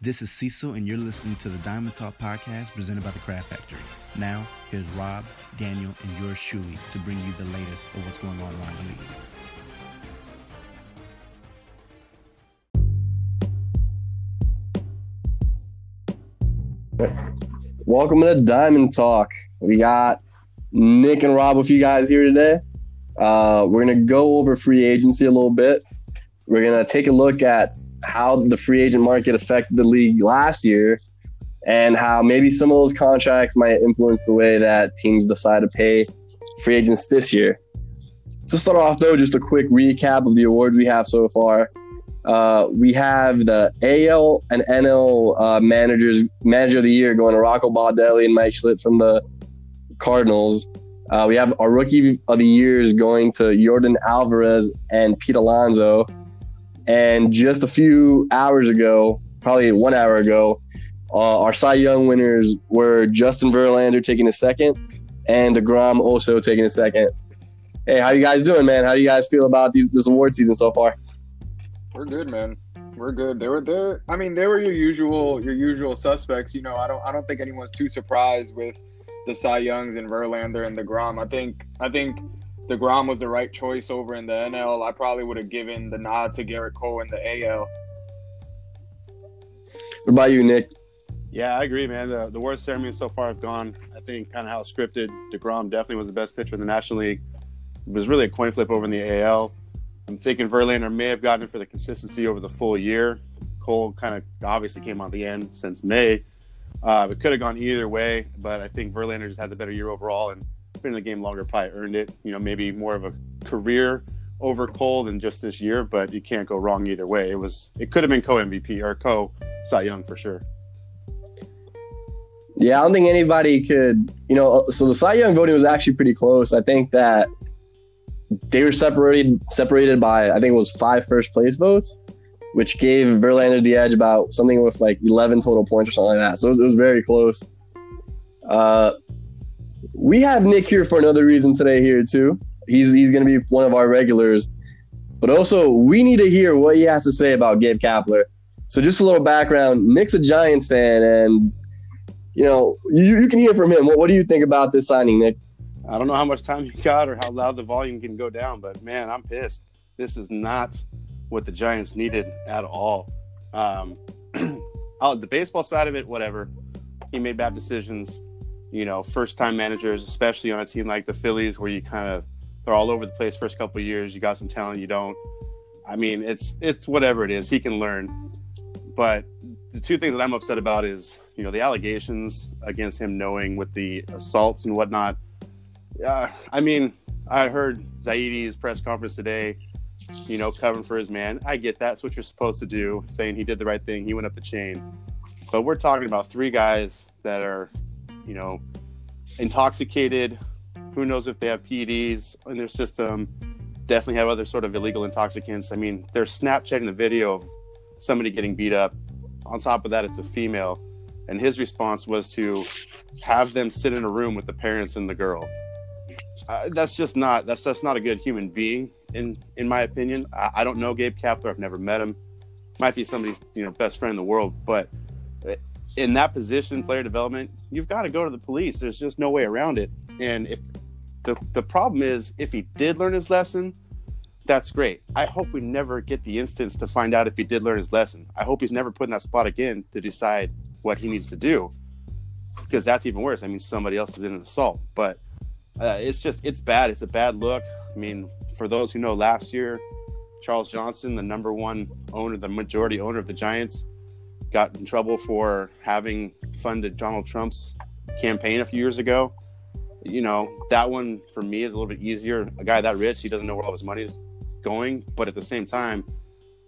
This is Cecil, and you're listening to the Diamond Talk podcast presented by the Craft Factory. Now, here's Rob, Daniel, and yours truly to bring you the latest of what's going on around the league. Welcome to Diamond Talk. We got Nick and Rob with you guys here today. Uh, we're going to go over free agency a little bit. We're going to take a look at how the free agent market affected the league last year and how maybe some of those contracts might influence the way that teams decide to pay free agents this year. To start off, though, just a quick recap of the awards we have so far. Uh, we have the AL and NL uh, managers manager of the year going to Rocco Baldelli and Mike Shildt from the Cardinals. Uh, we have our rookie of the years going to Yordan Alvarez and Pete Alonso. And just a few hours ago, probably one hour ago, uh, our Cy Young winners were Justin Verlander taking a second and DeGrom also taking a second. Hey, how you guys doing, man? How do you guys feel about these, this award season so far? We're good, man. We're good. They were there. I mean, they were your usual your usual suspects. You know, I don't I don't think anyone's too surprised with the Cy Youngs and Verlander and the DeGrom. I think I think DeGrom was the right choice over in the NL. I probably would have given the nod to Gerrit Cole in the AL. What about you, Nick? Yeah, I agree, man. The, the worst ceremonies so far have gone. I think kind of how scripted. DeGrom definitely was the best pitcher in the National League. It was really a coin flip over in the AL. I'm thinking Verlander may have gotten it for the consistency over the full year. Cole kind of obviously came on the end since May. Uh, it could have gone either way, but I think Verlander just had the better year overall and been in the game longer, probably earned it. You know, maybe more of a career over Cole than just this year, but you can't go wrong either way. It was it could have been co MVP or co Cy Young for sure. Yeah, I don't think anybody could, you know, so the Cy Young voting was actually pretty close. I think that they were separated separated by I think it was five first place votes, which gave Verlander the edge about something with like 11 total points or something like that. So it was, it was very close. Uh, we have Nick here for another reason today here too. He's he's going to be one of our regulars, but also we need to hear what he has to say about Gabe Kapler. So just a little background: Nick's a Giants fan, and you know you, you can hear from him. What, what do you think about this signing, Nick? I don't know how much time you got or how loud the volume can go down, but man, I'm pissed. This is not what the Giants needed at all. Um, the baseball side of it, whatever. He made bad decisions. You know, first time managers, especially on a team like the Phillies, where you kind of they're all over the place first couple years. You got some talent, you don't. I mean, it's it's whatever it is. He can learn. But the two things that I'm upset about is you know the allegations against him, knowing with the assaults and whatnot uh, I mean, I heard Zaidi's press conference today, you know, covering for his man. I get that's what you're supposed to do, saying he did the right thing. He went up the chain. But we're talking about three guys that are, you know, intoxicated. Who knows if they have PEDs in their system? Definitely have other sort of illegal intoxicants. I mean, they're Snapchatting the video of somebody getting beat up. On top of that, it's a female. And his response was to have them sit in a room with the parents and the girl uh, that's just not that's just not a good human being in in my opinion. I, I, don't know Gabe Kapler. I've never met him. Might be somebody's you know best friend in the world, but in that position, player development, you've got to go to the police. There's just no way around it. And if the the problem is, if he did learn his lesson, that's great. I hope we never get the instance to find out if he did learn his lesson. I hope he's never put in that spot again to decide what he needs to do, because that's even worse. I mean, somebody else is in an assault, but uh, it's just it's bad. It's a bad look. I mean, for those who know, last year, Charles Johnson, the number one owner, the majority owner of the Giants, got in trouble for having funded Donald Trump's campaign a few years ago. You know, that one for me is a little bit easier. A guy that rich, he doesn't know where all his money's going. But at the same time,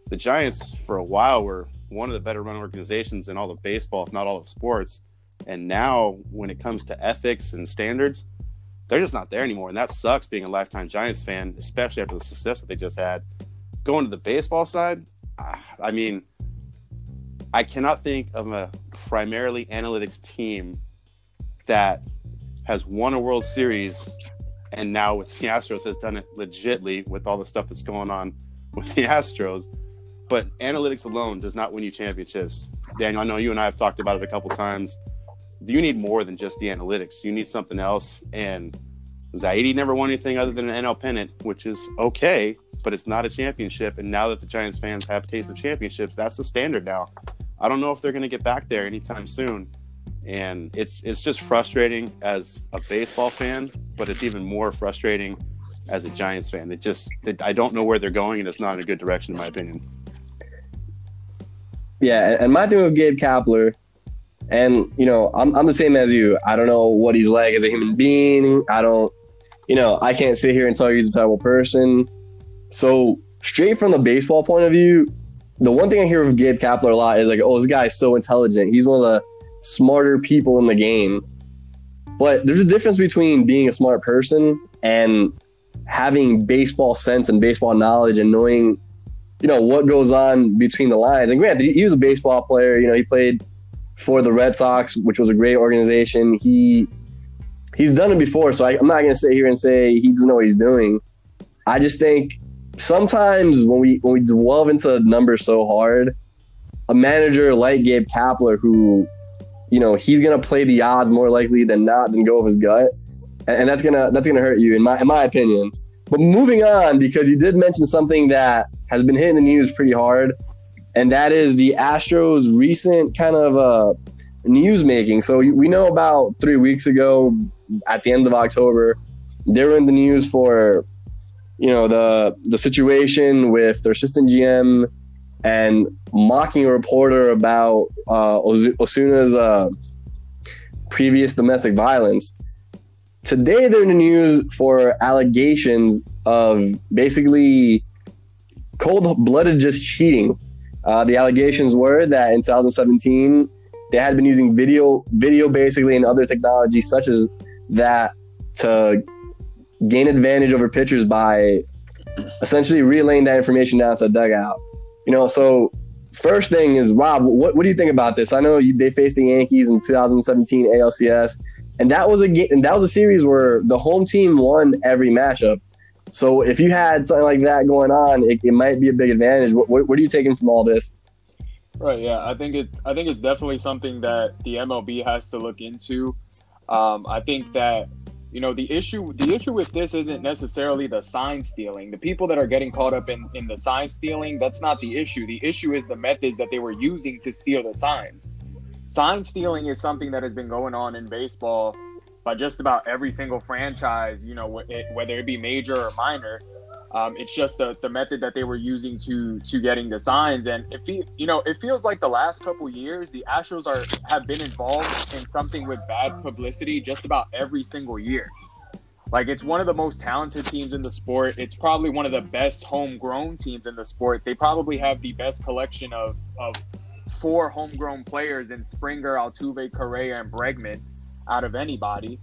the Giants for a while were one of the better run organizations in all of baseball, if not all of sports. And now, when it comes to ethics and standards, they're just not there anymore. And that sucks being a lifetime Giants fan, especially after the success that they just had. Going to the baseball side, ah, I mean, I cannot think of a primarily analytics team that has won a World Series and now with the Astros has done it legitly with all the stuff that's going on with the Astros. but analytics alone does not win you championships. Daniel, I know you and I have talked about it a couple times. You need more than just the analytics. You need something else. And Zaidi never won anything other than an NL pennant, which is okay, but it's not a championship. And now that the Giants fans have taste of championships, that's the standard now. I don't know if they're going to get back there anytime soon. And it's it's just frustrating as a baseball fan, but it's even more frustrating as a Giants fan. It just I don't know where they're going, and it's not in a good direction, in my opinion. Yeah, and my thing with Gabe Kapler, and you know, I'm I'm the same as you. I don't know what he's like as a human being. I don't, you know, I can't sit here and tell you he's a terrible person. So straight from the baseball point of view, the one thing I hear of Gabe Kapler a lot is like, oh, this guy's so intelligent. He's one of the smarter people in the game. But there's a difference between being a smart person and having baseball sense and baseball knowledge and knowing, you know, what goes on between the lines. And granted, he was a baseball player. You know, he played for the Red Sox, which was a great organization. He he's done it before, so I, I'm not going to sit here and say he doesn't know what he's doing. I just think sometimes when we when we delve into numbers so hard, a manager like Gabe Kapler, who you know he's going to play the odds more likely than not than go with his gut and that's gonna that's gonna hurt you in my in my opinion. But moving on, because you did mention something that has been hitting the news pretty hard, and that is the Astros' recent kind of uh, news making. So we know about three weeks ago, at the end of October, they were in the news for you know the the situation with their assistant GM and mocking a reporter about uh, Osuna's uh, previous domestic violence. Today, they're in the news for allegations of basically cold blooded just cheating. Uh, the allegations were that in 2017, they had been using video, video basically, and other technology such as that to gain advantage over pitchers by essentially relaying that information down to the dugout. You know, so first thing is Rob, what, what do you think about this? I know you, they faced the Yankees in 2017 ALCS and that was a game, and that was a series where the home team won every matchup. So if you had something like that going on, it, it might be a big advantage. What, what, what are you taking from all this? Right. Yeah. I think it. I think it's definitely something that the MLB has to look into. Um, I think that you know the issue. The issue with this isn't necessarily the sign stealing. The people that are getting caught up in in the sign stealing. That's not the issue. The issue is the methods that they were using to steal the signs sign stealing is something that has been going on in baseball by just about every single franchise, you know, whether it be major or minor. Um, it's just the, the method that they were using to to getting the signs, and it fe- you know it feels like the last couple years the Astros are have been involved in something with bad publicity just about every single year. Like it's one of the most talented teams in the sport. It's probably one of the best homegrown teams in the sport. They probably have the best collection of of four homegrown players in Springer, Altuve, Correa, and Bregman out of anybody.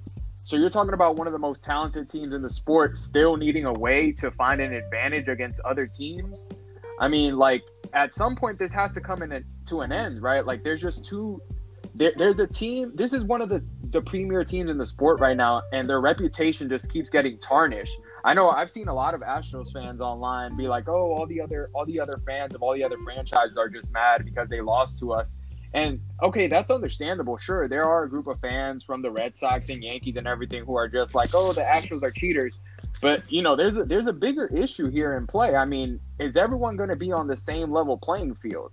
So you're talking about one of the most talented teams in the sport still needing a way to find an advantage against other teams. I mean, like at some point this has to come in a, to an end, right? Like there's just two there, there's a team this is one of the the premier teams in the sport right now and their reputation just keeps getting tarnished I know I've seen a lot of Astros fans online be like, "Oh, all the other all the other fans of all the other franchises are just mad because they lost to us." And okay, that's understandable. Sure, there are a group of fans from the Red Sox and Yankees and everything who are just like, "Oh, the Astros are cheaters." But you know, there's a there's a bigger issue here in play. I mean, is everyone going to be on the same level playing field?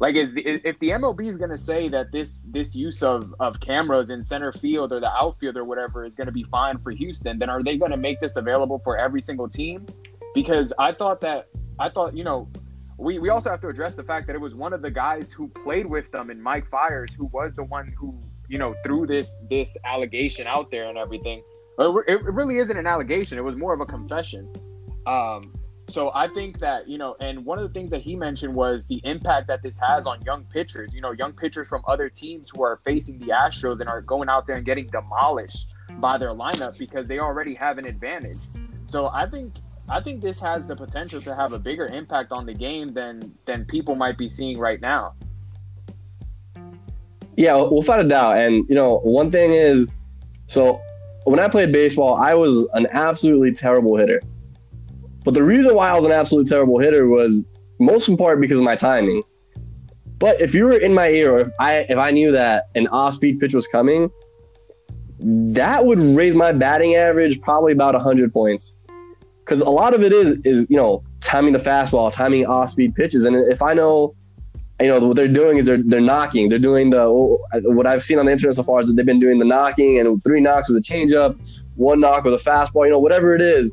Like, is the, if the MLB is going to say that this this use of of cameras in center field or the outfield or whatever is going to be fine for Houston, then are they going to make this available for every single team? Because I thought that I thought you know we, we also have to address the fact that it was one of the guys who played with them and Mike Fiers who was the one who you know threw this this allegation out there and everything. It, really isn't an allegation; it was more of a confession. Um, so I think that, you know, and one of the things that he mentioned was the impact that this has on young pitchers, you know, young pitchers from other teams who are facing the Astros and are going out there and getting demolished by their lineup because they already have an advantage. So I think I think this has the potential to have a bigger impact on the game than than people might be seeing right now. Yeah, without a doubt. And you know, one thing is, so when I played baseball, I was an absolutely terrible hitter. But the reason why I was an absolute terrible hitter was most in part because of my timing. But if you were in my ear, or if I if I knew that an off-speed pitch was coming, that would raise my batting average probably about hundred points. Because a lot of it is is you know timing the fastball, timing off-speed pitches, and if I know, you know what they're doing is they're they're knocking, they're doing the what I've seen on the internet so far is that they've been doing the knocking and three knocks with a changeup, one knock with a fastball, you know whatever it is.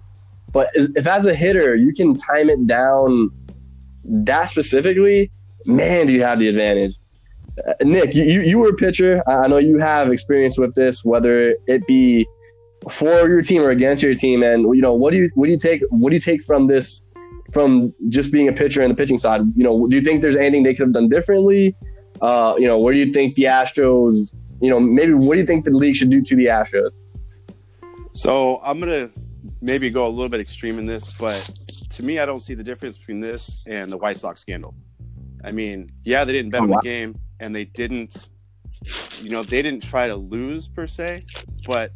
But if as a hitter you can time it down that specifically, man, do you have the advantage. Uh, Nick, you, you were a pitcher. I know you have experience with this, whether it be for your team or against your team. And you know, what do you what do you take what do you take from this from just being a pitcher and the pitching side? You know, do you think there's anything they could have done differently? Uh, you know, where do you think the Astros? You know, maybe what do you think the league should do to the Astros? So I'm gonna maybe go a little bit extreme in this, but to me, I don't see the difference between this and the White Sox scandal. I mean, yeah, they didn't bet oh, on the game, and they didn't, you know, they didn't try to lose per se, but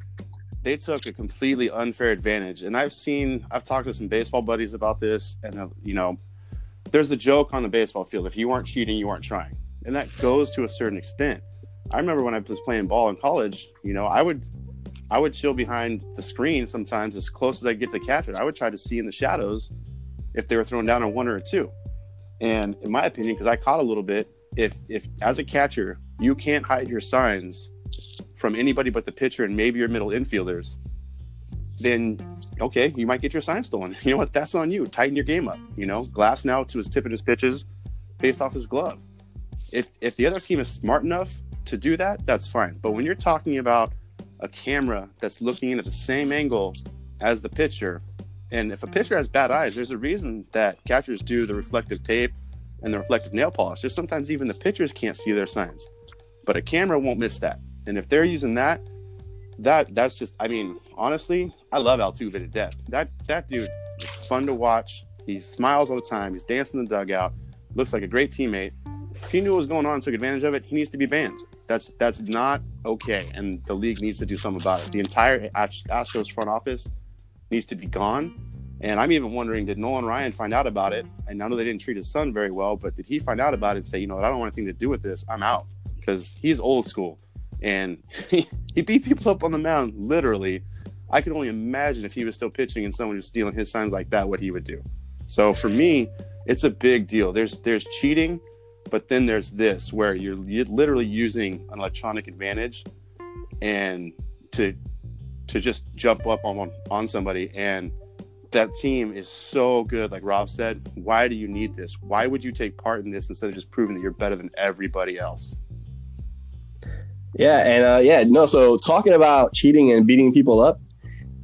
they took a completely unfair advantage. And I've seen, I've talked to some baseball buddies about this, and uh, you know, there's the joke on the baseball field: if you weren't cheating, you weren't trying, and that goes to a certain extent. I remember when I was playing ball in college, you know, I would I would chill behind the screen sometimes as close as I get to the catcher. I would try to see in the shadows if they were thrown down a one or a two. And in my opinion, because I caught a little bit, if if as a catcher you can't hide your signs from anybody but the pitcher and maybe your middle infielders, then okay, you might get your sign stolen. You know what? That's on you. Tighten your game up. You know, Glasnow to his tip of his pitches based off his glove. If if the other team is smart enough to do that, that's fine. But when you're talking about a camera that's looking in at the same angle as the pitcher and if a pitcher has bad eyes, there's a reason that catchers do the reflective tape and the reflective nail polish. Just sometimes even the pitchers can't see their signs, but a camera won't miss that. And if they're using that, that that's just. I mean, honestly, I love Altuve to death. That that dude is fun to watch. He smiles all the time. He's dancing in the dugout. Looks like a great teammate. If he knew what was going on and took advantage of it, he needs to be banned. That's that's not okay, and the league needs to do something about it. The entire Astros front office needs to be gone. And I'm even wondering, did Nolan Ryan find out about it? And I know they didn't treat his son very well, but did he find out about it and say, you know what, I don't want anything to do with this. I'm out because he's old school and he, he beat people up on the mound literally. I could only imagine if he was still pitching and someone was stealing his signs like that, what he would do. So for me, it's a big deal. There's there's cheating, but then there's this where you're, you're literally using an electronic advantage and to to just jump up on on somebody and that team is so good like rob said why do you need this why would you take part in this instead of just proving that you're better than everybody else yeah and uh, yeah no so talking about cheating and beating people up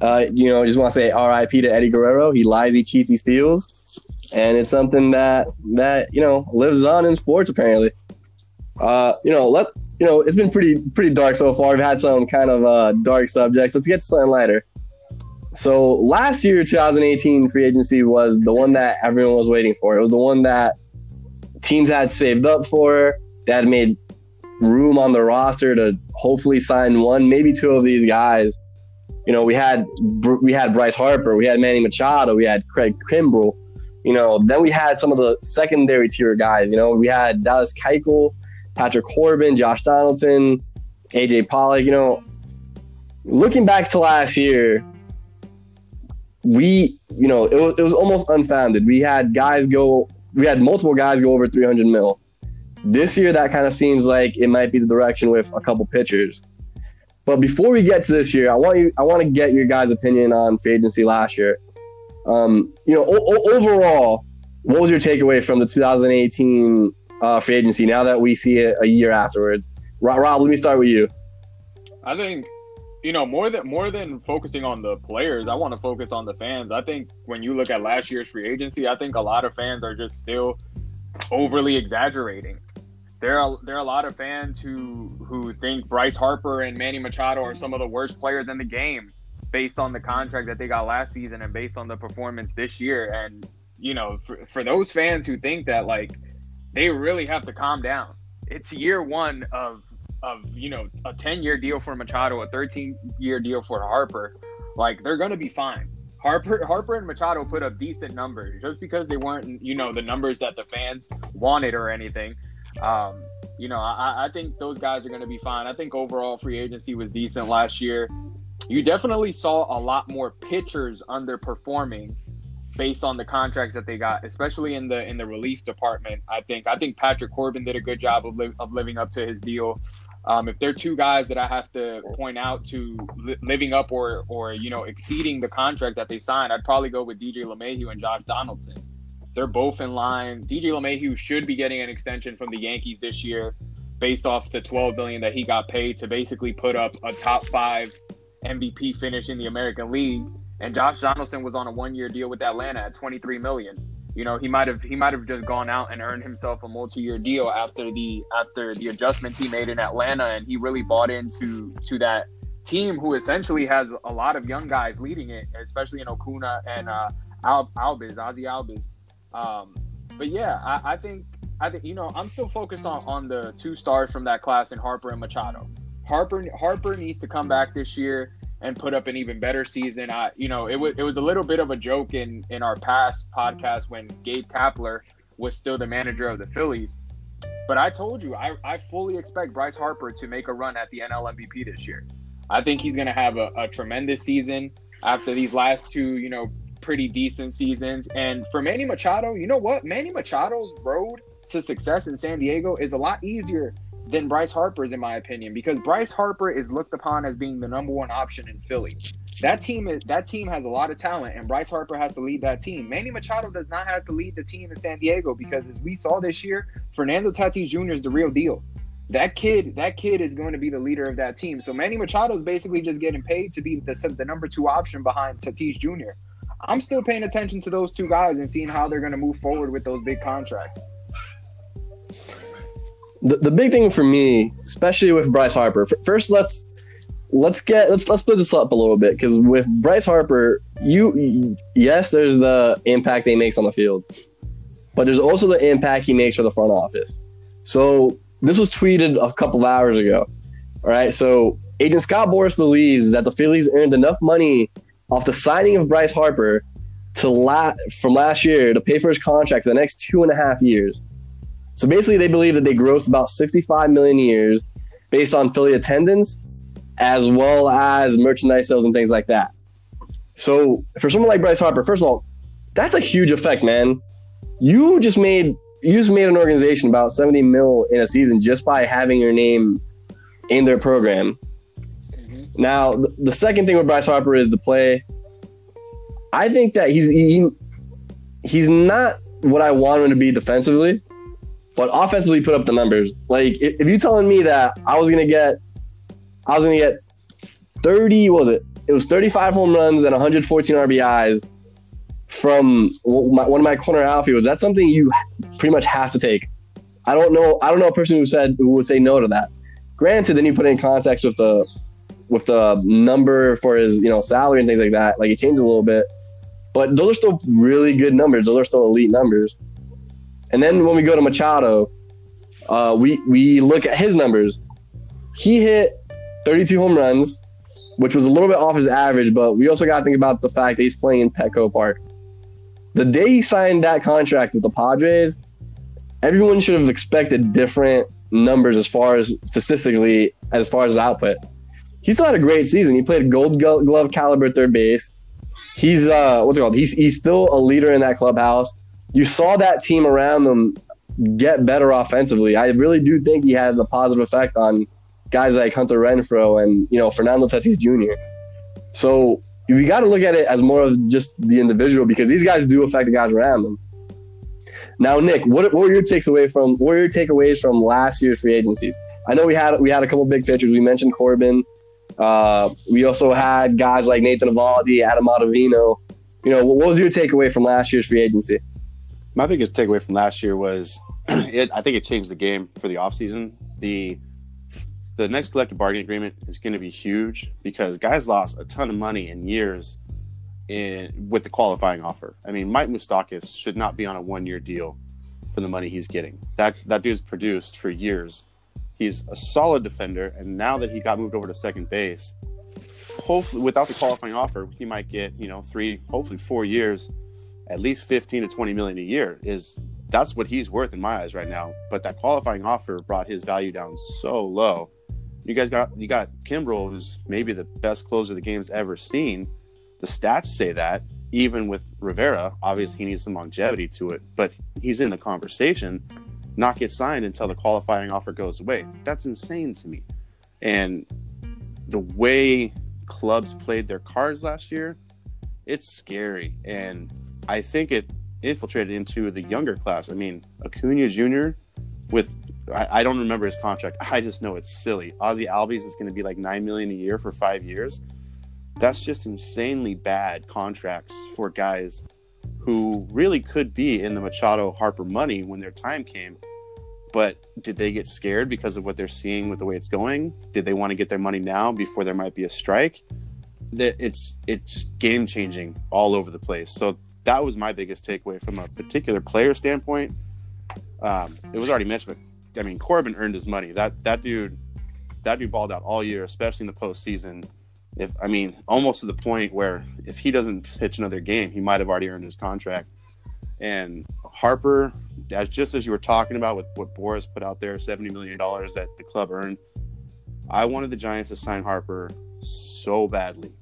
uh, you know I just want to say rip to eddie guerrero he lies he cheats he steals and it's something that that you know lives on in sports apparently uh, you know, let you know, it's been pretty pretty dark so far. We've had some kind of uh, dark subjects. Let's get to something lighter. So last year, 2018 free agency was the one that everyone was waiting for. It was the one that teams had saved up for. That made room on the roster to hopefully sign one, maybe two of these guys. You know, we had we had Bryce Harper, we had Manny Machado, we had Craig Kimbrel. You know, then we had some of the secondary tier guys. You know, we had Dallas Keuchel, Patrick Corbin, Josh Donaldson, AJ Pollock. You know, looking back to last year, we, you know, it was, it was almost unfounded. We had guys go, we had multiple guys go over 300 mil. This year, that kind of seems like it might be the direction with a couple pitchers. But before we get to this year, I want you, I want to get your guys' opinion on free agency last year. Um, you know, o- overall, what was your takeaway from the 2018 uh, free agency now that we see it a year afterwards. Rob, Rob, let me start with you. I think you know more than more than focusing on the players, I want to focus on the fans. I think when you look at last year's free agency, I think a lot of fans are just still overly exaggerating. There are there are a lot of fans who who think Bryce Harper and Manny Machado are some of the worst players in the game based on the contract that they got last season and based on the performance this year. And you know, for, for those fans who think that like they really have to calm down. It's year one of of you know a 10 year deal for Machado, a 13 year deal for Harper. Like they're gonna be fine. Harper, Harper and Machado put up decent numbers just because they weren't, you know, the numbers that the fans wanted or anything. Um, you know, I, I think those guys are going to be fine. I think overall free agency was decent last year. You definitely saw a lot more pitchers underperforming based on the contracts that they got, especially in the in the relief department. I think I think Patrick Corbin did a good job of, li- of living up to his deal. Um, if there are two guys that I have to point out to li- living up or or you know exceeding the contract that they signed, I'd probably go with DJ LeMahieu and Josh Donaldson. They're both in line. DJ LeMahieu should be getting an extension from the Yankees this year, based off the 12 billion that he got paid to basically put up a top five MVP finish in the American League. And Josh Donaldson was on a one-year deal with Atlanta at 23 million. You know, he might have he might have just gone out and earned himself a multi-year deal after the after the adjustments he made in Atlanta, and he really bought into to that team, who essentially has a lot of young guys leading it, especially in Acuna and uh, Al- Albies, Ozzy Albies. Um, but yeah, I, I think I think you know I'm still focused on on the two stars from that class in Harper and Machado. Harper Harper needs to come back this year and put up an even better season. I, you know, it was it was a little bit of a joke in in our past podcast when Gabe Kapler was still the manager of the Phillies. But I told you, I, I fully expect Bryce Harper to make a run at the NL MVP this year. I think he's going to have a, a tremendous season after these last two, you know, pretty decent seasons. And for Manny Machado, you know what? Manny Machado's road to success in San Diego is a lot easier than Bryce Harper's, in my opinion, because Bryce Harper is looked upon as being the number one option in Philly. That team is that team has a lot of talent, and Bryce Harper has to lead that team. Manny Machado does not have to lead the team in San Diego because, as we saw this year, Fernando Tatis Jr. is the real deal. That kid, that kid is going to be the leader of that team. So Manny Machado is basically just getting paid to be the, the number two option behind Tatis Jr. I'm still paying attention to those two guys and seeing how they're going to move forward with those big contracts. The, the big thing for me, especially with Bryce Harper, first let's let's get let's let's split this up a little bit because with Bryce Harper, you yes, there's the impact he makes on the field, but there's also the impact he makes for the front office. So this was tweeted a couple hours ago. All right, so agent Scott Boras believes that the Phillies earned enough money off the signing of Bryce Harper to la- from last year to pay for his contract for the next two and a half years. So basically, they believe that they grossed about 65 million years based on Philly attendance, as well as merchandise sales and things like that. So for someone like Bryce Harper, first of all, that's a huge effect, man. You just made you just made an organization about 70 mil in a season just by having your name in their program. Now, the, second thing with Bryce Harper is the play. I think that he's he, he's not what I want him to be defensively, but offensively put up the numbers. Like if, you're telling me that I was gonna get, I was gonna get 30, what was it? It was 35 home runs and 114 RBIs from one of my corner outfields. That's something you pretty much have to take. I don't know. I don't know a person who said who would say no to that. Granted, then you put it in context with the with the number for his you know salary and things like that. Like it changes a little bit, but those are still really good numbers. Those are still elite numbers. And then when we go to Machado, uh, we we look at his numbers. He hit 32 home runs, which was a little bit off his average, but we also got to think about the fact that he's playing in Petco Park. The day he signed that contract with the Padres, everyone should have expected different numbers as far as statistically, as far as output. He still had a great season. He played Gold Glove caliber third base. He's uh, what's it called? He's he's still a leader in that clubhouse. You saw that team around them get better offensively. I really do think he had a positive effect on guys like Hunter Renfroe and you know Fernando Tatis Jr. So we got to look at it as more of just the individual because these guys do affect the guys around them. Now, Nick, what, what were your takes away from what were your takeaways from last year's free agencies? I know we had we had a couple big pitchers. We mentioned Corbin. Uh, we also had guys like Nathan Eovaldi, Adam Ottavino. You know, what was your takeaway from last year's free agency? My biggest takeaway from last year was it. I think it changed the game for the offseason. The the next collective bargaining agreement is going to be huge because guys lost a ton of money in years in with the qualifying offer. I mean, Mike Moustakas should not be on a one year deal for the money he's getting. That that dude's produced for years. He's a solid defender, and now that he got moved over to second base, hopefully without the qualifying offer, he might get you know three, hopefully four years, at least fifteen to twenty million a year. Is that's what he's worth in my eyes right now. But that qualifying offer brought his value down so low. You guys got you got Kimbrel, who's maybe the best closer the game's ever seen. The stats say that. Even with Rivera, obviously he needs some longevity to it, but he's in the conversation. Not get signed until the qualifying offer goes away. That's insane to me. And the way clubs played their cards last year, it's scary. And I think it infiltrated into the younger class. I mean, Acuna Jr. with I, I don't remember his contract. I just know it's silly. Ozzy Albies is going to be like nine million a year for five years. That's just insanely bad contracts for guys who really could be in the Machado Harper money when their time came. But did they get scared because of what they're seeing with the way it's going? Did they want to get their money now before there might be a strike? That it's it's game changing all over the place. So that was my biggest takeaway from a particular player standpoint. Um, it was already mentioned, but I mean Corbin earned his money. That that dude, that dude balled out all year, especially in the postseason. If I mean, almost to the point where if he doesn't pitch another game, he might have already earned his contract. And Harper, as just as you were talking about with what Boras put out there, seventy million dollars that the club earned. I wanted the Giants to sign Harper so badly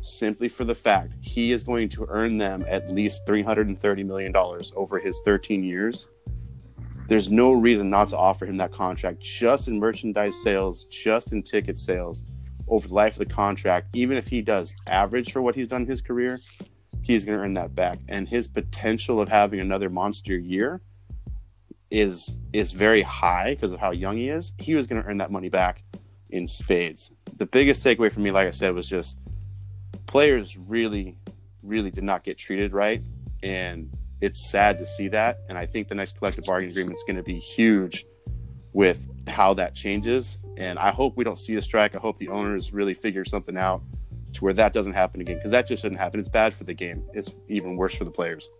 simply for the fact he is going to earn them at least $330 million over his 13 years. There's no reason not to offer him that contract just in merchandise sales, just in ticket sales over the life of the contract. Even if he does average for what he's done in his career, he's going to earn that back. And his potential of having another monster year is is very high because of how young he is. He was going to earn that money back in spades. The biggest takeaway for me, like I said, was just players really, really did not get treated right. And it's sad to see that. And I think the next collective bargaining agreement is going to be huge with how that changes. And I hope we don't see a strike. I hope the owners really figure something out to where that doesn't happen again because that just shouldn't happen. It's bad for the game. It's even worse for the players.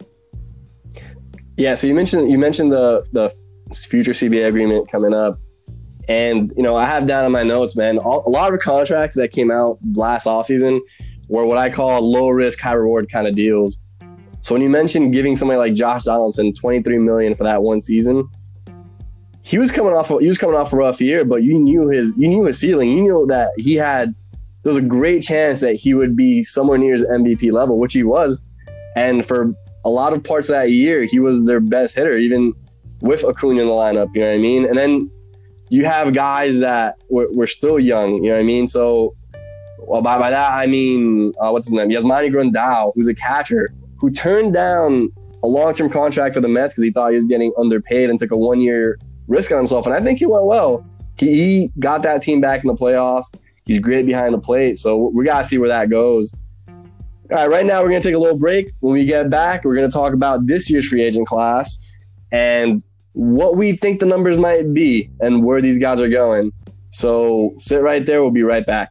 Yeah. So you mentioned you mentioned the the future CBA agreement coming up, and you know I have down in my notes, man, all, a lot of contracts that came out last off season were what I call low risk, high reward kind of deals. So when you mentioned giving somebody like Josh Donaldson 23 million for that one season, he was coming off he was coming off a rough year, but you knew his you knew his ceiling. You knew that he had there was a great chance that he would be somewhere near his MVP level, which he was. And for a lot of parts of that year, he was their best hitter, even with Acuna in the lineup. You know what I mean? And then you have guys that were, were still young. You know what I mean? So well, by, by that I mean uh, what's his name? Yasmani Grandal, who's a catcher, who turned down a long-term contract for the Mets because he thought he was getting underpaid and took a one-year risk on himself. And I think he went well. He, he got that team back in the playoffs. He's great behind the plate, so we gotta see where that goes. All right, right now we're gonna take a little break. When we get back, we're gonna talk about this year's free agent class and what we think the numbers might be and where these guys are going. So sit right there. We'll be right back.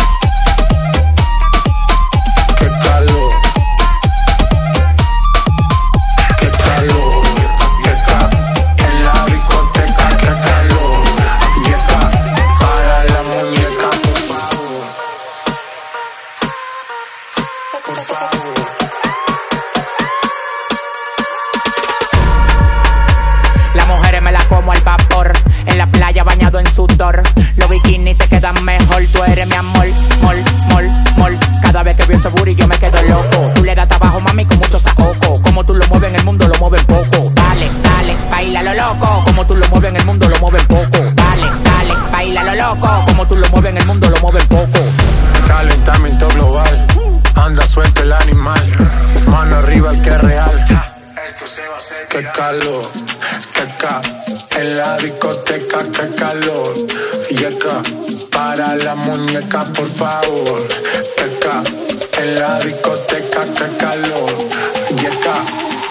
Por favor. Qué ca, En la discoteca, que calor. Yeca,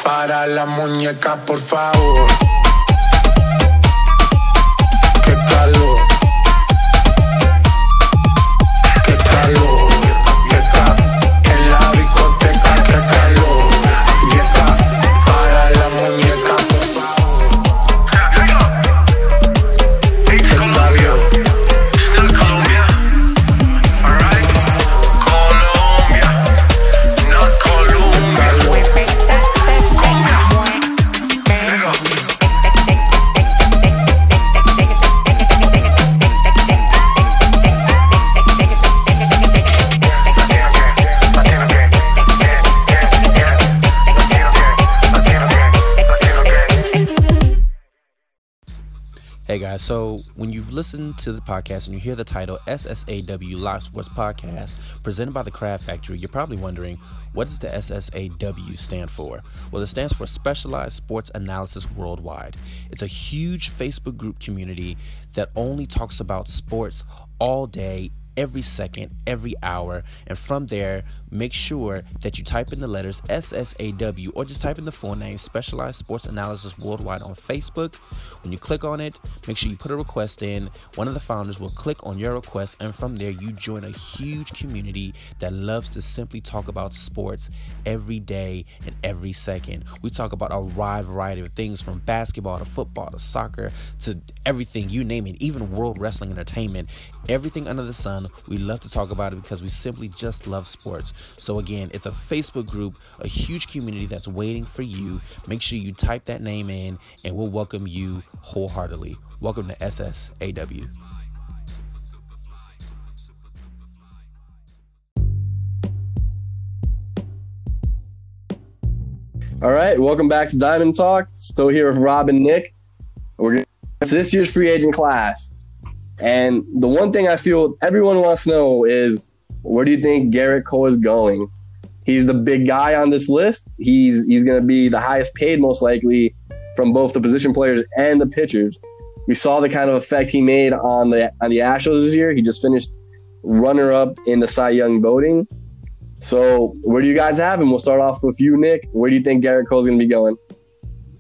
para la muñeca, por favor. When you listen to the podcast and you hear the title SSAW Live Sports Podcast presented by the Craft Factory, you're probably wondering what does the SSAW stand for? Well, it stands for Specialized Sports Analysis Worldwide. It's a huge Facebook group community that only talks about sports all day, every second, every hour. And from there, make sure that you type in the letters SSAW or just type in the full name Specialized Sports Analysis Worldwide on Facebook. When you click on it, make sure you put a request in. One of the founders will click on your request, and from there, you join a huge community that loves to simply talk about sports every day and every second. We talk about a wide variety of things from basketball to football to soccer to everything, you name it, even world wrestling entertainment, everything under the sun. We love to talk about it because we simply just love sports. So, again, it's a Facebook group, a huge community that's waiting for you. Make sure you type that name in, and we'll welcome you wholeheartedly. Welcome to SSAW. All right, welcome back to Diamond Talk. Still here with Rob and Nick. We're going to this year's free agent class. And the one thing I feel everyone wants to know is where do you think Gerrit Cole is going? He's the big guy on this list. He's he's going to be the highest paid most likely from both the position players and the pitchers. We saw the kind of effect he made on the on the Astros this year. He just finished runner up in the Cy Young voting. So where do you guys have him? We'll start off with you, Nick. Where do you think Gerrit Cole's going to be going?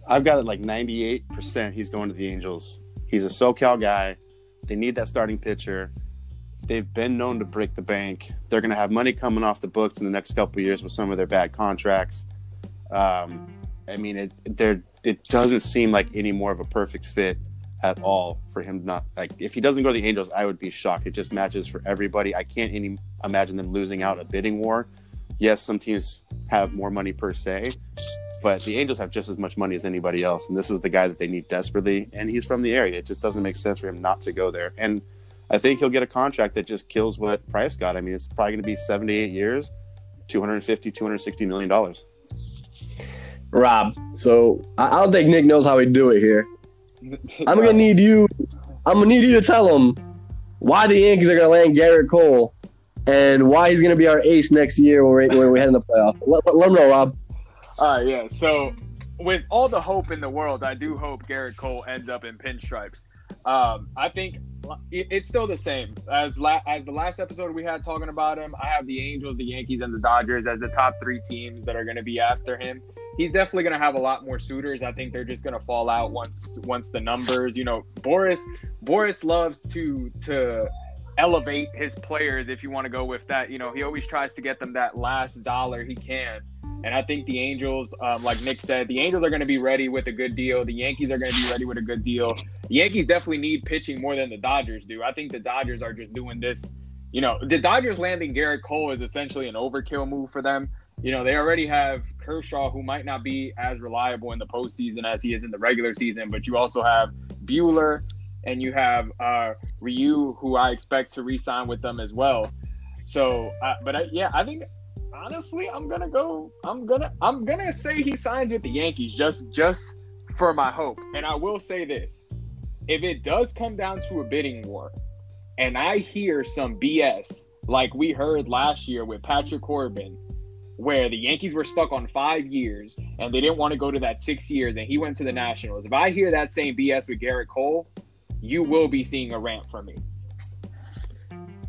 I've got it like 98% he's going to the Angels. He's a SoCal guy. They need that starting pitcher. They've been known to break the bank. They're going to have money coming off the books in the next couple years with some of their bad contracts. Um, I mean, it there it doesn't seem like any more of a perfect fit at all for him not like if he doesn't go to the Angels, I would be shocked. It just matches for everybody. I can't any imagine them losing out a bidding war. Yes, some teams have more money per se, but the Angels have just as much money as anybody else, and this is the guy that they need desperately. And he's from the area. It just doesn't make sense for him not to go there. And I think he'll get a contract that just kills what Price got. I mean, it's probably going to be 78 years, 250, 260 million dollars. Rob. So I don't think Nick knows how we do it here. I'm gonna need you. I'm gonna need you to tell him why the Yankees are gonna land Gerrit Cole and why he's gonna be our ace next year when we're, when we're heading to the playoff. Let, let, let him know, Rob. Right, yeah. So, with all the hope in the world, I do hope Gerrit Cole ends up in pinstripes. Um, I think it's still the same as la- as the last episode we had talking about him. I have the Angels, the Yankees, and the Dodgers as the top three teams that are going to be after him. He's definitely going to have a lot more suitors. I think they're just going to fall out once once the numbers. You know, Boras Boras loves to to elevate his players. If you want to go with that, you know, he always tries to get them that last dollar he can. And I think the Angels, um, like Nick said, the Angels are going to be ready with a good deal. The Yankees are going to be ready with a good deal. The Yankees definitely need pitching more than the Dodgers do. I think the Dodgers are just doing this. You know, the Dodgers landing Gerrit Cole is essentially an overkill move for them. You know, they already have Kershaw, who might not be as reliable in the postseason as he is in the regular season, but you also have Buehler and you have uh, Ryu, who I expect to re-sign with them as well. So, uh, but I, yeah, I think honestly, I'm gonna go. I'm gonna. I'm gonna say he signs with the Yankees just just for my hope. And I will say this: if it does come down to a bidding war, and I hear some BS like we heard last year with Patrick Corbin, where the Yankees were stuck on five years and they didn't want to go to that six years, and he went to the Nationals. If I hear that same BS with Gerrit Cole, you will be seeing a rant from me.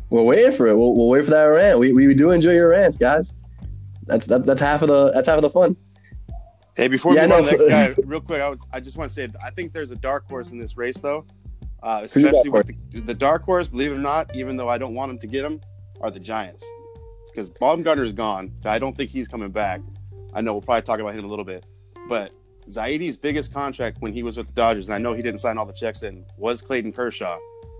We're waiting for it. We'll, we'll wait for that rant. We, we do enjoy your rants, guys. That's that, that's half of the that's half of the fun. Hey, before Yeah, we on to the next guy, real quick, I, would, I just want to say I think there's a dark horse in this race, though. Uh, especially with the, the dark horse, believe it or not, even though I don't want him to get him, are the Giants. Because Bumgarner's gone. I don't think he's coming back. I know we'll probably talk about him a little bit. But Zaidi's biggest contract when he was with the Dodgers, and I know he didn't sign all the checks in, was Clayton Kershaw.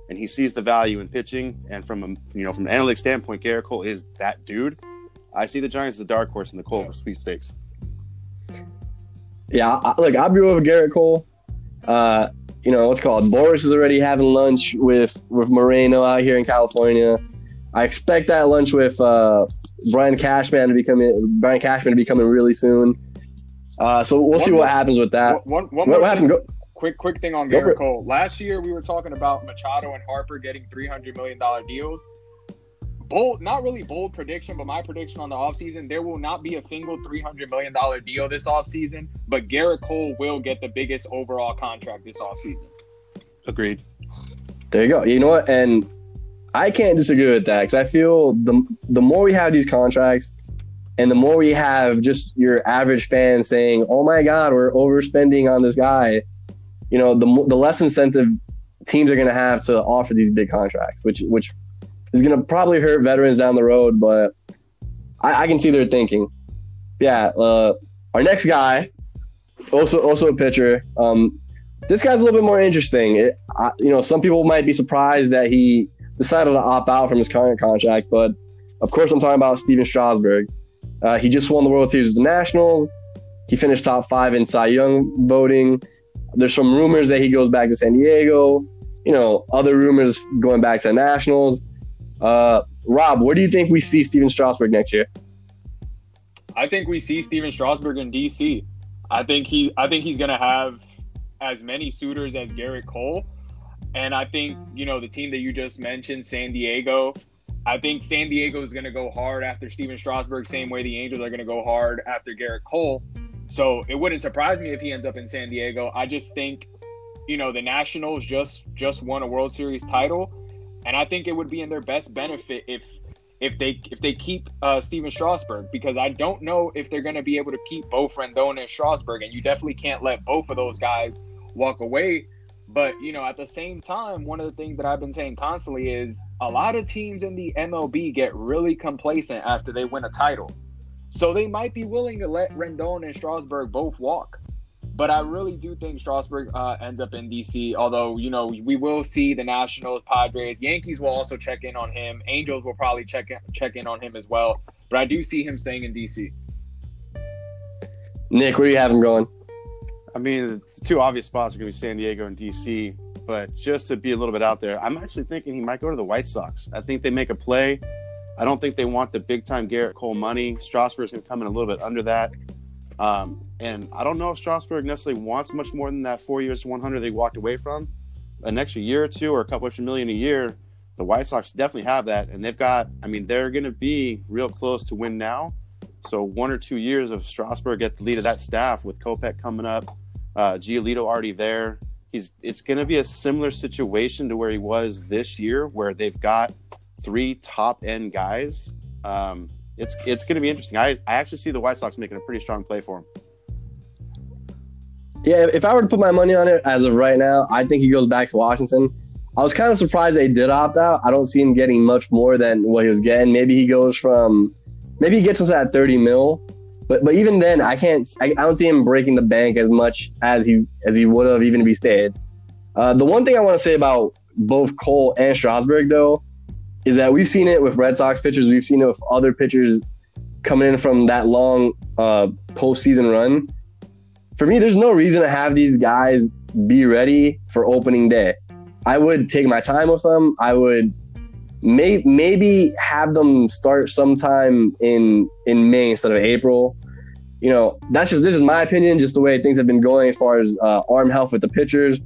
And he sees the value in pitching. And from a you know from an analytic standpoint, Gerrit Cole is that dude. I see the Giants as a dark horse in the Cole sweepstakes. Yeah, I, look, I'll be over Gerrit Cole. Uh, you know what's called Boras is already having lunch with with Moreno out here in California. I expect that lunch with uh, Brian Cashman to be coming. Brian Cashman to be coming really soon. Uh, so we'll see One what more- happens with that. One, one What, what happened? Go, quick quick thing on Gerrit. Cole. Last year we were talking about Machado and Harper getting three hundred million dollar deals. Bold, not really bold prediction, but my prediction on the offseason, there will not be a single three hundred million dollar deal this offseason, but Gerrit Cole will get the biggest overall contract this offseason. Agreed. There you go. You know what? And I can't disagree with that because I feel the the more we have these contracts, and the more we have just your average fan saying, "Oh my God, we're overspending on this guy," you know, the the less incentive teams are going to have to offer these big contracts, which which is going to probably hurt veterans down the road. But I, I can see their thinking. Yeah. Uh, our next guy, also also a pitcher. Um, this guy's a little bit more interesting. It, I, you know, some people might be surprised that he decided to opt out from his current contract, but of course, I'm talking about Stephen Strasburg. Uh, he just won the World Series with the Nationals. He finished top five in Cy Young voting. There's some rumors that he goes back to San Diego. You know, other rumors going back to the Nationals. Uh, Rob, where do you think we see Stephen Strasburg next year? I think we see Stephen Strasburg in DC. I think he I think he's gonna have as many suitors as Gerrit Cole. And I think, you know, the team that you just mentioned, San Diego, I think San Diego is gonna go hard after Stephen Strasburg, same way the Angels are gonna go hard after Gerrit Cole. So it wouldn't surprise me if he ends up in San Diego. I just think, you know, the Nationals just just won a World Series title. And I think it would be in their best benefit if if they if they keep uh, Stephen Strasburg because I don't know if they're going to be able to keep both Rendon and Strasburg, and you definitely can't let both of those guys walk away. But you know, at the same time, one of the things that I've been saying constantly is a lot of teams in the MLB get really complacent after they win a title, so they might be willing to let Rendon and Strasburg both walk. But I really do think Strasburg uh, ends up in DC. Although you know we will see the Nationals, Padres, Yankees will also check in on him. Angels will probably check in, check in on him as well. But I do see him staying in DC. Nick, where do you have him going? I mean, the two obvious spots are going to be San Diego and DC. But just to be a little bit out there, I'm actually thinking he might go to the White Sox. I think they make a play. I don't think they want the big time Gerrit Cole money. Strasburg's going to come in a little bit under that. Um, and I don't know if Strasburg necessarily wants much more than that four years to 100 they walked away from. An extra year or two or a couple extra million a year, the White Sox definitely have that. And they've got, I mean, they're going to be real close to win now. So one or two years of Strasburg at the lead of that staff with Kopech coming up, uh, Giolito already there. He's it's going to be a similar situation to where he was this year, where they've got three top end guys. Um, it's it's going to be interesting. I, I actually see the White Sox making a pretty strong play for him. Yeah, if I were to put my money on it as of right now, I think he goes back to Washington. I was kind of surprised they did opt out. I don't see him getting much more than what he was getting. Maybe he goes from, maybe he gets us at 30 mil, but but even then, I can't. I, I don't see him breaking the bank as much as he as he would have even if he stayed. Uh, the one thing I want to say about both Cole and Strasburg though is that we've seen it with Red Sox pitchers. We've seen it with other pitchers coming in from that long uh, postseason run. For me, there's no reason to have these guys be ready for opening day. I would take my time with them. I would may, maybe have them start sometime in in May instead of April. You know, that's just this is my opinion, just the way things have been going as far as uh, arm health with the pitchers.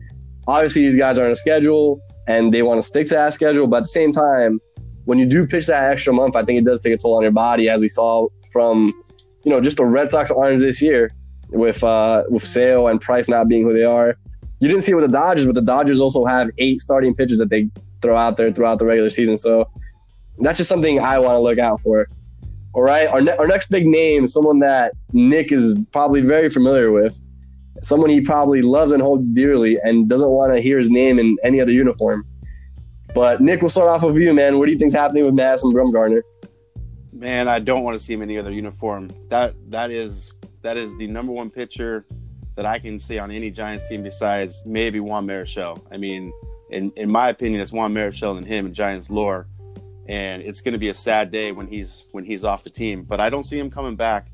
Obviously, these guys are on a schedule and they want to stick to that schedule, but at the same time, when you do pitch that extra month, I think it does take a toll on your body, as we saw from you know just the Red Sox arms this year with uh, with Sale and Price not being who they are. You didn't see it with the Dodgers, but the Dodgers also have eight starting pitchers that they throw out there throughout the regular season. So that's just something I want to look out for. All right, our, ne- our next big name someone that Nick is probably very familiar with, someone he probably loves and holds dearly, and doesn't want to hear his name in any other uniform. But Nick, we'll start off with you, man. What do you think's happening with Madison Bumgarner? Man, I don't want to see him in any other uniform. That that is that is the number one pitcher that I can see on any Giants team besides maybe Juan Marichal. I mean, in in my opinion, it's Juan Marichal and him in Giants lore, and it's going to be a sad day when he's when he's off the team. But I don't see him coming back.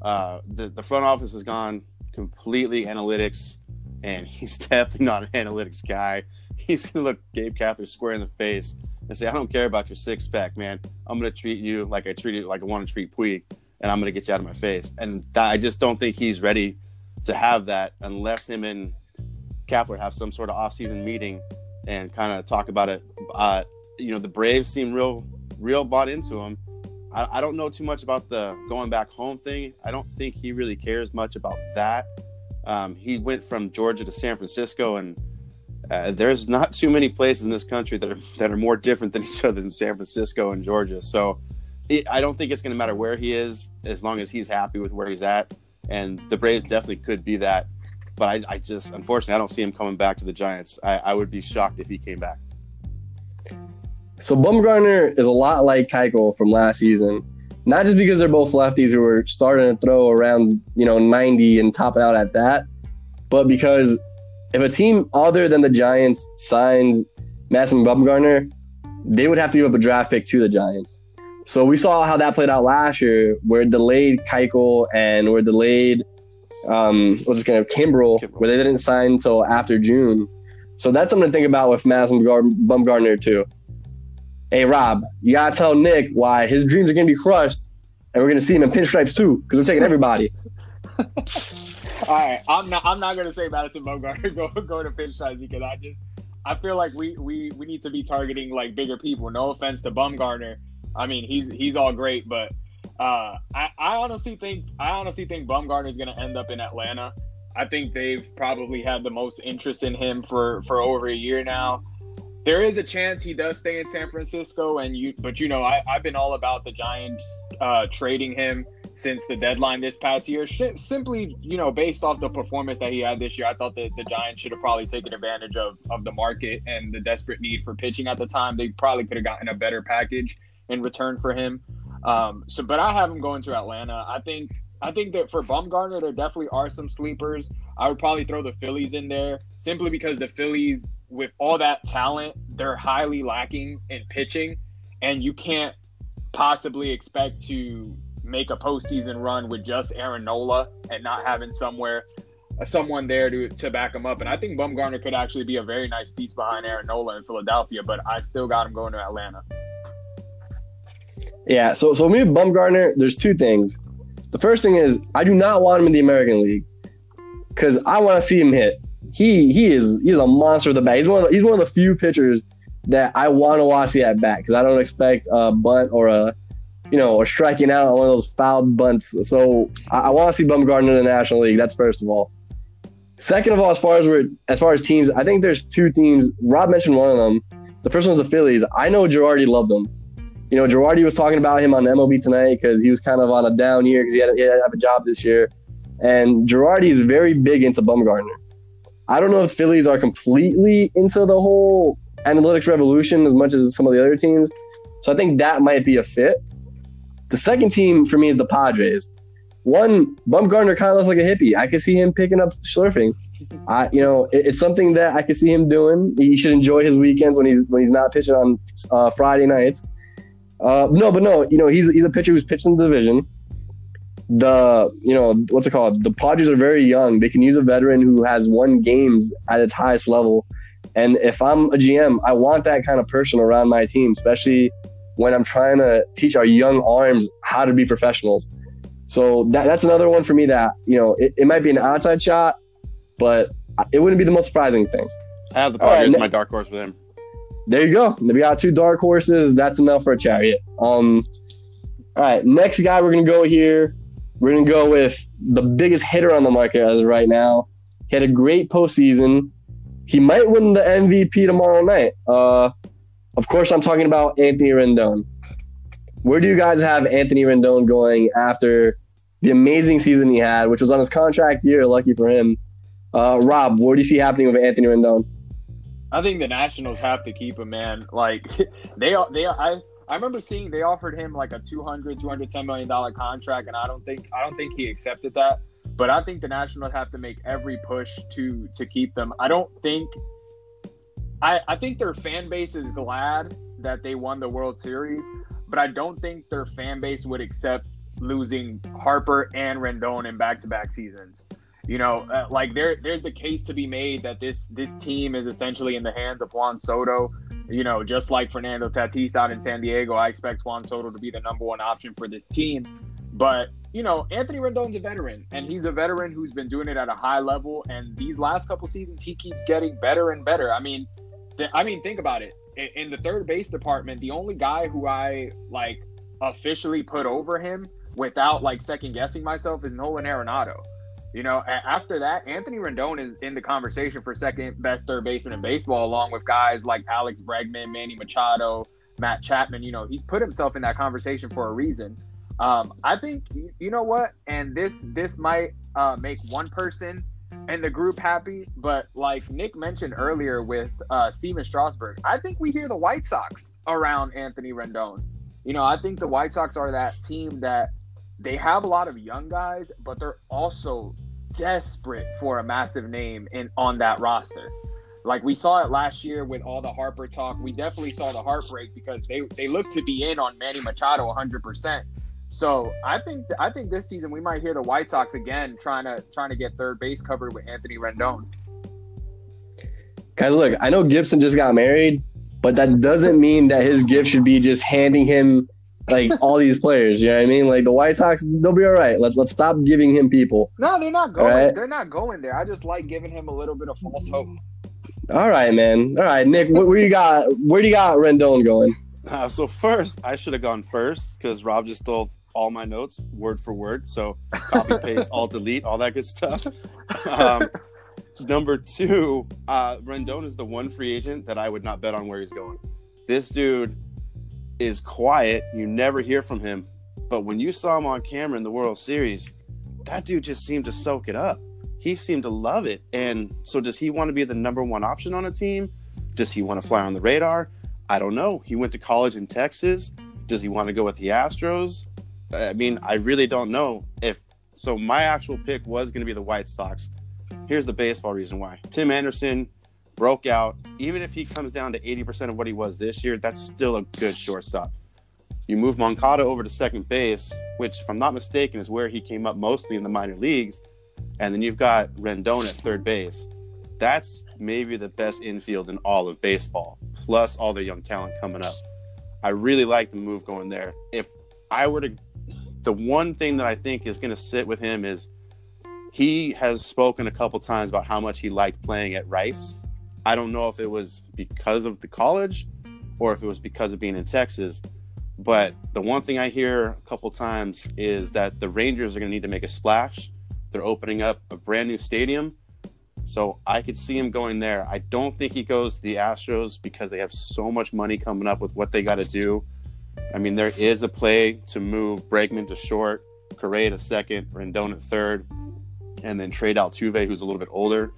Uh, the the front office has gone completely analytics, and he's definitely not an analytics guy. He's to look Gabe Kapler square in the face and say, "I don't care about your six pack, man. I'm to treat you like I treated like I want to treat Puig, and I'm to get you out of my face." And I just don't think he's ready to have that unless him and Kapler have some sort of off-season meeting and kind of talk about it. Uh, you know, the Braves seem real, real bought into him. I, I don't know too much about the going back home thing. I don't think he really cares much about that. Um, he went from Georgia to San Francisco, and uh, there's not too many places in this country that are that are more different than each other than San Francisco and Georgia. So it, I don't think it's going to matter where he is as long as he's happy with where he's at. And the Braves definitely could be that. But I, I just, unfortunately, I don't see him coming back to the Giants. I, I would be shocked if he came back. So Bumgarner is a lot like Keuchel from last season. Not just because they're both lefties who were starting to throw around, you know, 90 and topping out at that, but because if a team other than the Giants signs Madison Bumgarner, they would have to give up a draft pick to the Giants. So we saw how that played out last year, where delayed Keuchel and were delayed, um, what's it kind of Kimbrel, Kimbrel. where they didn't sign until after June. So that's something to think about with Madison Gar- Bumgarner too. Hey Rob, you gotta tell Nick why his dreams are gonna be crushed, and we're gonna see him in pinstripes too, because we're taking everybody. All right, I'm not. I'm not gonna say Madison Bumgarner go go to pinstripes because I just I feel like we we we need to be targeting like bigger people. No offense to Bumgarner. I mean he's he's all great, but uh, I I honestly think I honestly think Bumgarner is gonna end up in Atlanta. I think they've probably had the most interest in him for for over a year now. There is a chance he does stay in San Francisco, and you but you know I I've been all about the Giants uh, trading him since the deadline this past year. Simply, you know, based off the performance that he had this year, I thought that the Giants should have probably taken advantage of of the market and the desperate need for pitching at the time. They probably could have gotten a better package in return for him. Um, so, but I have him going to Atlanta. I think I think that for Bumgarner, there definitely are some sleepers. I would probably throw the Phillies in there simply because the Phillies, with all that talent, they're highly lacking in pitching, and you can't possibly expect to make a postseason run with just Aaron Nola and not having somewhere uh, someone there to to back him up. And I think Bumgarner could actually be a very nice piece behind Aaron Nola in Philadelphia, but I still got him going to Atlanta. Yeah, so so me with Bumgarner, there's two things. The first thing is I do not want him in the American League because I want to see him hit. He he is he's a monster with the bat. He's one of the, he's one of the few pitchers that I want to watch the at bat because I don't expect a bunt or a you know or striking out on one of those fouled bunts. So I, I want to see Bumgarner in the National League. That's first of all. Second of all, as far as we're as far as teams, I think there's two teams. Rob mentioned one of them. The first one's the Phillies. I know Girardi loves them you know, Girardi was talking about him on MLB tonight because he was kind of on a down year because he, had he had to have a job this year. And Girardi is very big into Bumgarner. I don't know if Phillies are completely into the whole analytics revolution as much as some of the other teams. So I think that might be a fit. The second team for me is the Padres. One, Bumgarner kind of looks like a hippie. I could see him picking up surfing. I, you know, it- it's something that I could see him doing. He should enjoy his weekends when he's when he's not pitching on uh, Friday nights. Uh, no, but no, you know, he's he's a pitcher who's pitched in the division. The you know what's it called? The Padres are very young. They can use a veteran who has won games at its highest level. And if I'm a GM, I want that kind of person around my team, especially when I'm trying to teach our young arms how to be professionals. So that, that's another one for me that you know it, it might be an outside shot, but it wouldn't be the most surprising thing. I have the All right, my dark horse with him. There you go. We got two dark horses. That's enough for a chariot. Um, all right, next guy we're gonna go here. We're gonna go with the biggest hitter on the market as of right now. He had a great postseason. He might win the MVP tomorrow night. Uh, of course, I'm talking about Anthony Rendon. where do you guys have Anthony Rendon going after the amazing season he had, which was on his contract year? Lucky for him. Uh, Rob, what do you see happening with Anthony Rendon? I think the Nationals have to keep him, man. Like they they I I remember seeing they offered him like a 200 210 million dollar contract and I don't think I don't think he accepted that. But I think the Nationals have to make every push to to keep them. I don't think I I think their fan base is glad that they won the World Series, but I don't think their fan base would accept losing Harper and Rendon in back-to-back seasons. You know, uh, like there there's the case to be made that this this team is essentially in the hands of Juan Soto. You know, just like Fernando Tatis out in San Diego, I expect Juan Soto to be the number one option for this team. But you know, Anthony Rendon's a veteran, and he's a veteran who's been doing it at a high level. And these last couple seasons, he keeps getting better and better. I mean, I mean, think about it. In, the third base department, the only guy who I like officially put over him without like second guessing myself is Nolan Arenado. You know, after that, Anthony Rendon is in the conversation for second best third baseman in baseball, along with guys like Alex Bregman, Manny Machado, Matt Chapman. You know, he's put himself in that conversation for a reason. Um, I think you know what, and this this might uh, make one person in the group happy, but like Nick mentioned earlier with uh, Stephen Strasburg, I think we hear the White Sox around Anthony Rendon. You know, I think the White Sox are that team that they have a lot of young guys, but they're also desperate for a massive name in on that roster. Like we saw it last year with all the Harper talk. We definitely saw the heartbreak because they they look to be in on Manny Machado 100%. So I think I think this season we might hear the White Sox again trying to trying to get third base covered with Anthony Rendon. Guys, look, I know Gibson just got married, but that doesn't mean that his gift should be just handing him like all these players. You know what I mean? Like the White Sox, they'll be all right. Let's let's stop giving him people. No, they're not going. Right. They're not going there. I just like giving him a little bit of false hope. All right, man. All right, Nick, where, where you got where do you got Rendon going? Uh, so first, I should have gone first because Rob just stole all my notes word for word. So copy paste, all delete, all that good stuff. Um, number two, uh, Rendon is the one free agent that I would not bet on where he's going. This dude is quiet. You never hear from him, but when you saw him on camera in the World Series, that dude just seemed to soak it up. He seemed to love it. And so, does he want to be the number one option on a team? Does he want to fly on the radar? I don't know. He went to college in Texas. Does he want to go with the Astros? I mean, I really don't know. If so, my actual pick was going to be the White Sox. Here's the baseball reason why. Tim Anderson broke out. Even if he comes down to 80% of what he was this year, that's still a good shortstop. You move Moncada over to second base, which, if I'm not mistaken, is where he came up mostly in the minor leagues. And then you've got Rendon at third base. That's maybe the best infield in all of baseball, plus all their young talent coming up. I really like the move going there. If I were to, the one thing that I think is going to sit with him is he has spoken a couple times about how much he liked playing at Rice. I don't know if it was because of the college or if it was because of being in Texas. But the one thing I hear a couple times is that the Rangers are going to need to make a splash. They're opening up a brand new stadium. So I could see him going there. I don't think he goes to the Astros because they have so much money coming up with what they got to do. I mean, there is a play to move Bregman to short, Correa to second, Rendon at third, and then trade Altuve, who's a little bit older.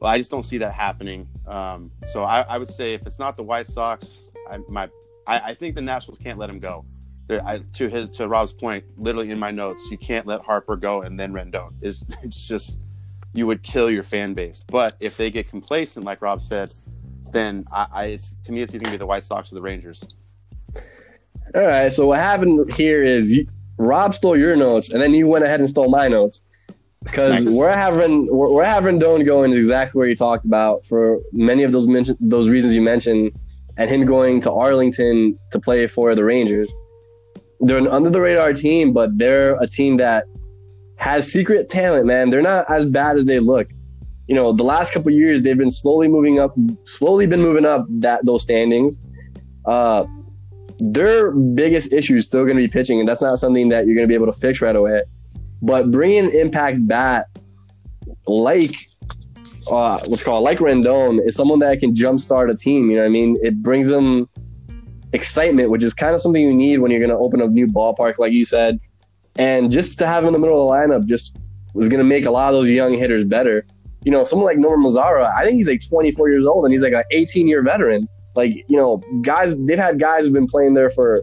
Well, I just don't see that happening. Um, so I, I would say if it's not the White Sox, I, my I, I think the Nationals can't let him go. I, to his to Rob's point, literally in my notes, you can't let Harper go and then Rendon. It's, it's just you would kill your fan base. But if they get complacent, like Rob said, then I, I to me it's either gonna be the White Sox or the Rangers. All right. So what happened here is you, Rob stole your notes, and then you went ahead and stole my notes. Because Nice. where I have Ren, where where I have Rendon going exactly where you talked about for many of those mention, those reasons you mentioned, and him going to Arlington to play for the Rangers. They're an under the radar team, but they're a team that has secret talent. Man, they're not as bad as they look. You know, the last couple of years they've been slowly moving up, slowly been moving up that those standings. Uh, their biggest issue is still going to be pitching, and that's not something that you're going to be able to fix right away. But bringing impact bat like uh, what's called like Rendon is someone that can jumpstart a team. You know what I mean? It brings them excitement, which is kind of something you need when you're going to open a new ballpark, like you said. And just to have him in the middle of the lineup just was going to make a lot of those young hitters better. You know, someone like Nomar Mazara, I think he's like 24 years old and he's like an 18 year veteran. Like, you know, guys, they've had guys who've been playing there for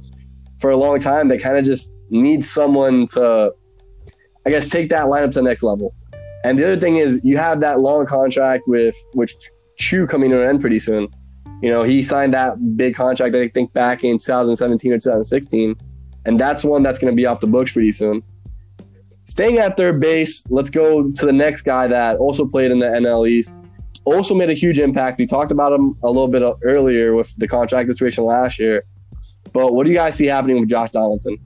for a long time that kind of just need someone to, I guess, take that lineup to the next level. And the other thing is, you have that long contract with which Choo coming to an end pretty soon. You know, he signed that big contract, I think, back in 2017 or 2016. And that's one that's going to be off the books pretty soon. Staying at third base, let's go to the next guy that also played in the NL East. Also made a huge impact. We talked about him a little bit earlier with the contract situation last year. But what do you guys see happening with Josh Donaldson?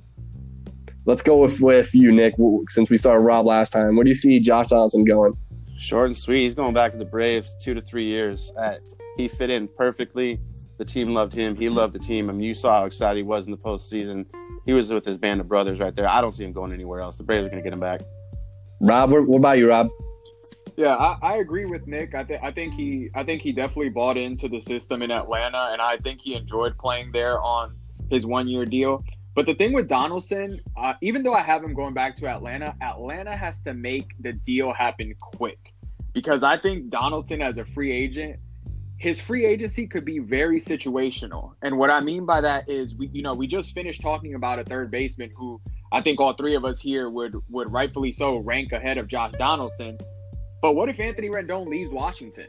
Let's go with, with you, Nick, since we started Rob last time. Where do you see Josh Donaldson going? Short and sweet. He's going back to the Braves two to three years. Uh, he fit in perfectly. The team loved him. He loved the team. I mean, you saw how excited he was in the postseason. He was with his band of brothers right there. I don't see him going anywhere else. The Braves are going to get him back. Rob, what about you, Rob? Yeah, I, I agree with Nick. I think I think he I think he definitely bought into the system in Atlanta, and I think he enjoyed playing there on his one year deal. But the thing with Donaldson, uh, even though I have him going back to Atlanta, Atlanta has to make the deal happen quick because I think Donaldson as a free agent his free agency could be very situational. And what I mean by that is we you know, we just finished talking about a third baseman who I think all three of us here would would rightfully so rank ahead of Josh Donaldson. But what if Anthony Rendon leaves Washington?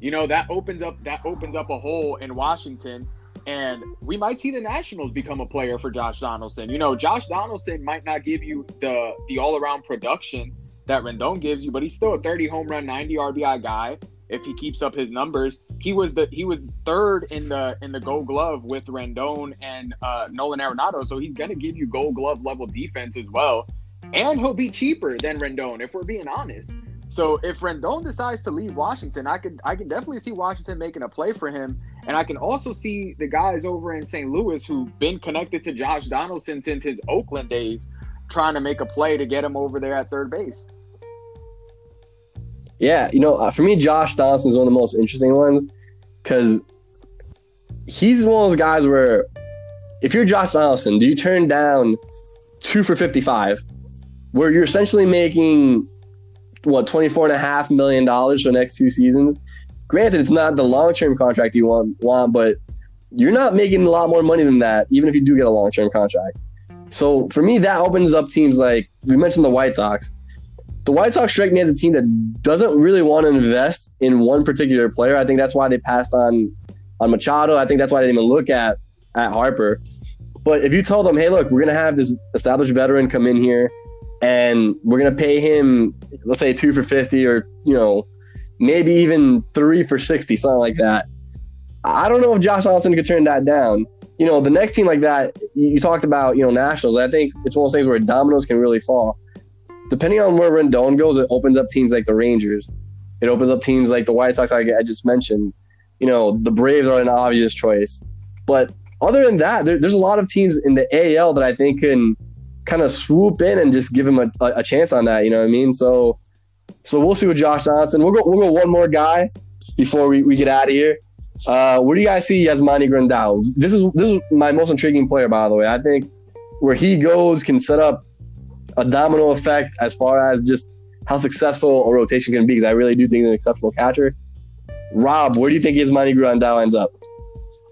You know, that opens up that opens up a hole in Washington and we might see the Nationals become a player for Josh Donaldson. You know, Josh Donaldson might not give you the the all-around production that Rendon gives you, but he's still a 30 home run, 90 RBI guy if he keeps up his numbers. He was the he was third in the in the Gold Glove with Rendon and uh, Nolan Arenado, so he's gonna give you Gold Glove level defense as well, and he'll be cheaper than Rendon if we're being honest. So if Rendon decides to leave Washington, I could I can definitely see Washington making a play for him, and I can also see the guys over in St. Louis who've been connected to Josh Donaldson since his Oakland days, trying to make a play to get him over there at third base. Yeah, you know, uh, for me, Josh Donaldson is one of the most interesting ones because he's one of those guys where if you're Josh Donaldson, do you turn down two for 55, where you're essentially making what $24.5 million for the next two seasons? Granted, it's not the long term contract you want, want, but you're not making a lot more money than that, even if you do get a long term contract. So for me, that opens up teams like we mentioned the White Sox the White Sox strike me as a team that doesn't really want to invest in one particular player. I think that's why they passed on on Machado. I think that's why they didn't even look at at Harper. But if you told them, hey, look, we're gonna have this established veteran come in here, and we're gonna pay him, let's say two for fifty, or you know, maybe even three for sixty, something like that. I don't know if Josh Donaldson could turn that down. You know, the next team like that, you talked about, you know, Nationals. I think it's one of those things where dominoes can really fall depending on where Rendon goes, it opens up teams like the Rangers. It opens up teams like the White Sox, like I just mentioned. You know, the Braves are an obvious choice. But other than that, there, there's a lot of teams in the AL that I think can kind of swoop in and just give him a, a, chance on that. You know what I mean? So, so we'll see with Josh Johnson. We'll go. We'll go one more guy before we, we get out of here. Uh, where do you guys see Yasmani Grandal? This is this is my most intriguing player, by the way. I think where he goes can set up a domino effect as far as just how successful a rotation can be because I really do think he's an exceptional catcher. Rob, where do you think Yasmani Grandal ends up?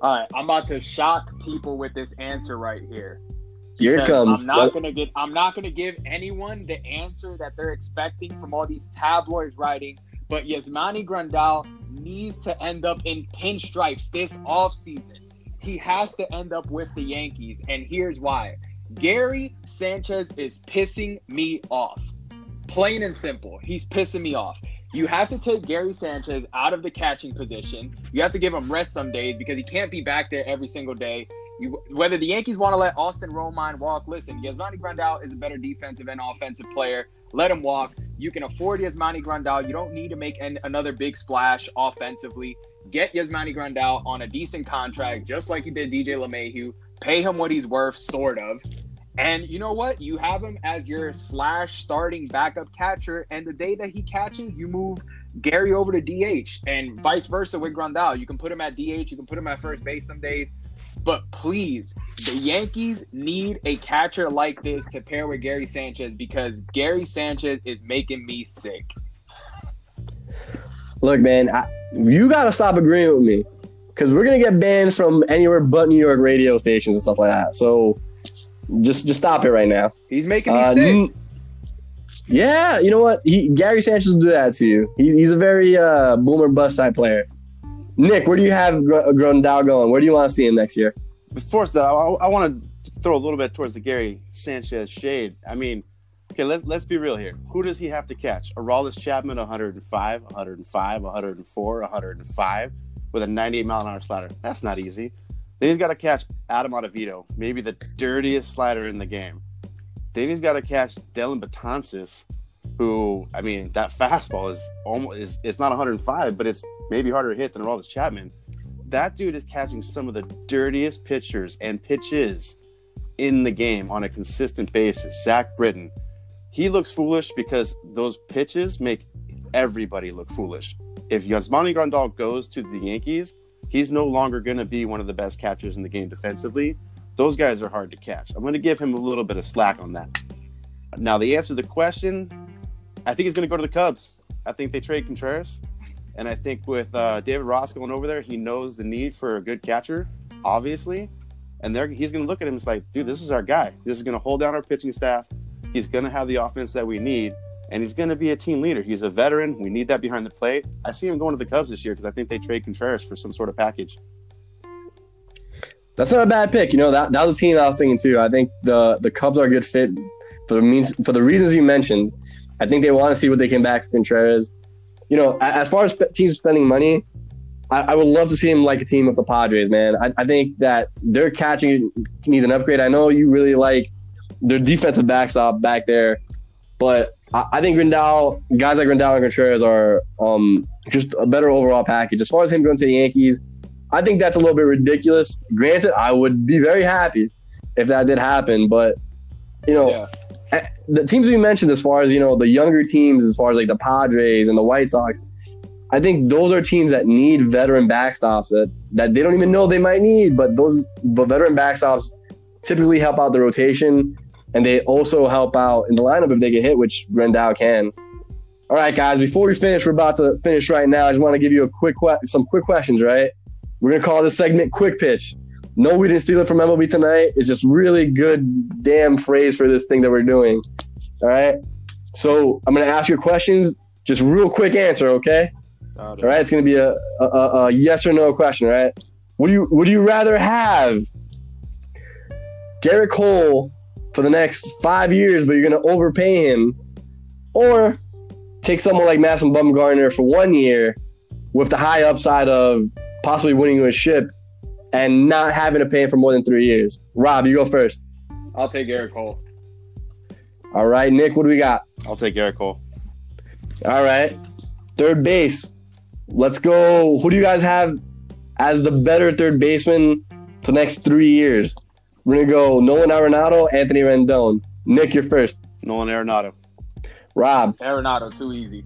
All right, I'm about to shock people with this answer right here. Here it comes. I'm not gonna get. I'm not gonna give anyone the answer that they're expecting from all these tabloids writing. But Yasmani Grandal needs to end up in pinstripes this offseason. He has to end up with the Yankees, and here's why. Gary Sanchez is pissing me off. Plain and simple. He's pissing me off. You have to take Gary Sanchez out of the catching position. You have to give him rest some days because he can't be back there every single day. You, whether the Yankees want to let Austin Romine walk, listen, Yasmani Grandal is a better defensive and offensive player. Let him walk. You can afford Yasmani Grandal. You don't need to make an, another big splash offensively. Get Yasmani Grandal on a decent contract, just like you did DJ LeMahieu pay him what he's worth, sort of. And you know what? You have him as your slash starting backup catcher. And the day that he catches, you move Gary over to DH and vice versa with Grandal. You can put him at DH, you can put him at first base some days. But please, the Yankees need a catcher like this to pair with Gary Sanchez because Gary Sanchez is making me sick. Look, man, I, you gotta stop agreeing with me because we're gonna get banned from anywhere but New York radio stations and stuff like that. So just just stop it right now. He's making me Uh, sick. yeah, you know what? He, Gary Sanchez will do that to you. He, he's a very uh, boomer bust type player. Nick, where do you have Gr- going? Where do you want to see him next year? Before that, I, I want to throw a little bit towards the Gary Sanchez shade. I mean, okay, let, let's be real here. Who does he have to catch? Aroldis Chapman, 105, 105, 104, 105, with a 98 mile an hour slider. That's not easy. Then he's got to catch Adam Ottavino, maybe the dirtiest slider in the game. Then he's got to catch Dellin Betances, who, I mean, that fastball is almost is it's not 105, but it's maybe harder to hit than Aroldis Chapman that dude is catching some of the dirtiest pitchers and pitches in the game on a consistent basis. Zach Britton, he looks foolish because those pitches make everybody look foolish. If Yasmani Grandal goes to the Yankees, he's no longer going to be one of the best catchers in the game defensively. Those guys are hard to catch. I'm going to give him a little bit of slack on that. Now, the answer to the question, I think he's going to go to the Cubs. I think they trade Contreras. And I think with uh, David Ross going over there, he knows the need for a good catcher, obviously. And they're, he's going to look at him and like, dude, this is our guy. This is going to hold down our pitching staff. He's going to have the offense that we need. And he's going to be a team leader. He's a veteran. We need that behind the plate. I see him going to the Cubs this year because I think they trade Contreras for some sort of package. That's not a bad pick. You know that that was a team I was thinking too. I think the the Cubs are a good fit for the means for the reasons you mentioned. I think they want to see what they can back for Contreras. You know, as far as teams spending money, I, I would love to see him like a team with the Padres. Man, I, I think that their catching needs an upgrade. I know you really like their defensive backstop back there, but I, I think Grandal, guys like Grandal and Contreras are um, just a better overall package. As far as him going to the Yankees, I think that's a little bit ridiculous. Granted, I would be very happy if that did happen, but you know, Yeah. Eh, the teams we mentioned, as far as you know, the younger teams, as far as like the Padres and the White Sox, I think those are teams that need veteran backstops that that they don't even know they might need, but those the veteran backstops typically help out the rotation, and they also help out in the lineup if they get hit, which Rendell can. All right, guys. Before we finish, we're about to finish right now. I just want to give you a quick que- some quick questions. Right, we're gonna call this segment "Quick Pitch." No, we didn't steal it from MLB tonight. It's just really good damn phrase for this thing that we're doing. All right. So I'm gonna ask your questions. Just real quick answer, okay? All right. It's gonna be a, a, a, yes or no question. All right. Would you Would you rather have Gerrit Cole for the next five years, but you're gonna overpay him, or take someone like Madison Bumgarner for one year with the high upside of possibly winning you a ship and not having to pay him for more than three years? Rob, you go first. I'll take Eric Cole. All right, Nick, what do we got? I'll take Eric Cole. All right. Third base. Let's go. Who do you guys have as the better third baseman for the next three years? We're gonna go Nolan Arenado, Anthony Rendon. Nick, you're first. Nolan Arenado. Rob, Arenado, too easy.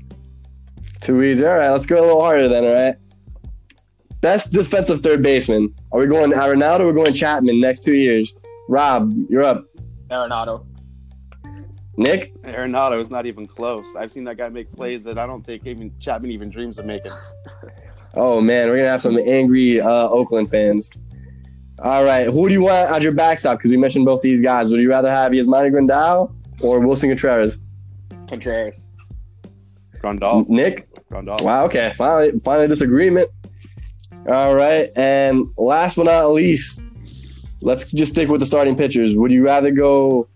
too easy. All right, let's go a little harder then. All right. Best defensive third baseman. Are we going Arenado or we're going Chapman next two years? Rob, you're up. Arenado. Nick, Arenado is not even close. I've seen that guy make plays that I don't think even Chapman even dreams of making. Oh man, we're gonna have some angry uh, Oakland fans. All right, who do you want as your backstop? Because we mentioned both these guys. Would you rather have Yasmani Grandal or Willson Contreras? Contreras. Grandal. Nick. Grandal. Wow. Okay. Finally, finally disagreement. All right, and last but not least, let's just stick with the starting pitchers. Would you rather go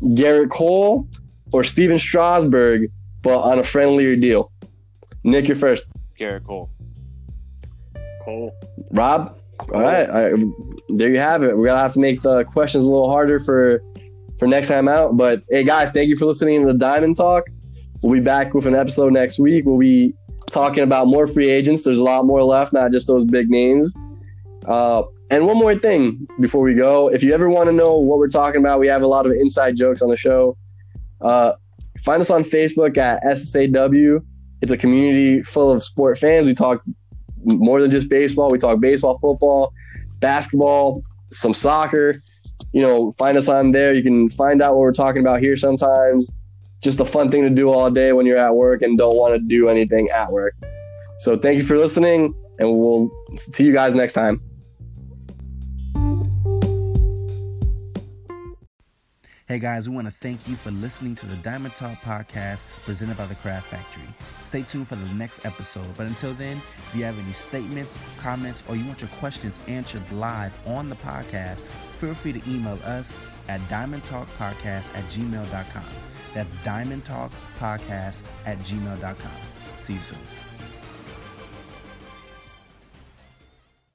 Gerrit Cole or Stephen Strasburg, but on a friendlier deal? Nick, you're first. Gerrit Cole. Cole. Rob. All right, all right, there you have it. We're gonna have to make the questions a little harder for for next time out. But hey, guys, thank you for listening to the Diamond Talk. We'll be back with an episode next week. We'll be talking about more free agents. There's a lot more left, not just those big names. Uh, and one more thing before we go, if you ever want to know what we're talking about, we have a lot of inside jokes on the show. Uh, find us on Facebook at SSAW. It's a community full of sport fans. We talk more than just baseball. We talk baseball, football, basketball, some soccer, you know, find us on there. You can find out what we're talking about here sometimes. Just a fun thing to do all day when you're at work and don't want to do anything at work. So thank you for listening, and we'll see you guys next time. Hey guys, we want to thank you for listening to the Diamond Talk podcast presented by the Craft Factory. Stay tuned for the next episode. But until then, if you have any statements, comments, or you want your questions answered live on the podcast, feel free to email us at diamondtalkpodcast at gmail.com. That's diamondtalkpodcast at gmail.com. See you soon.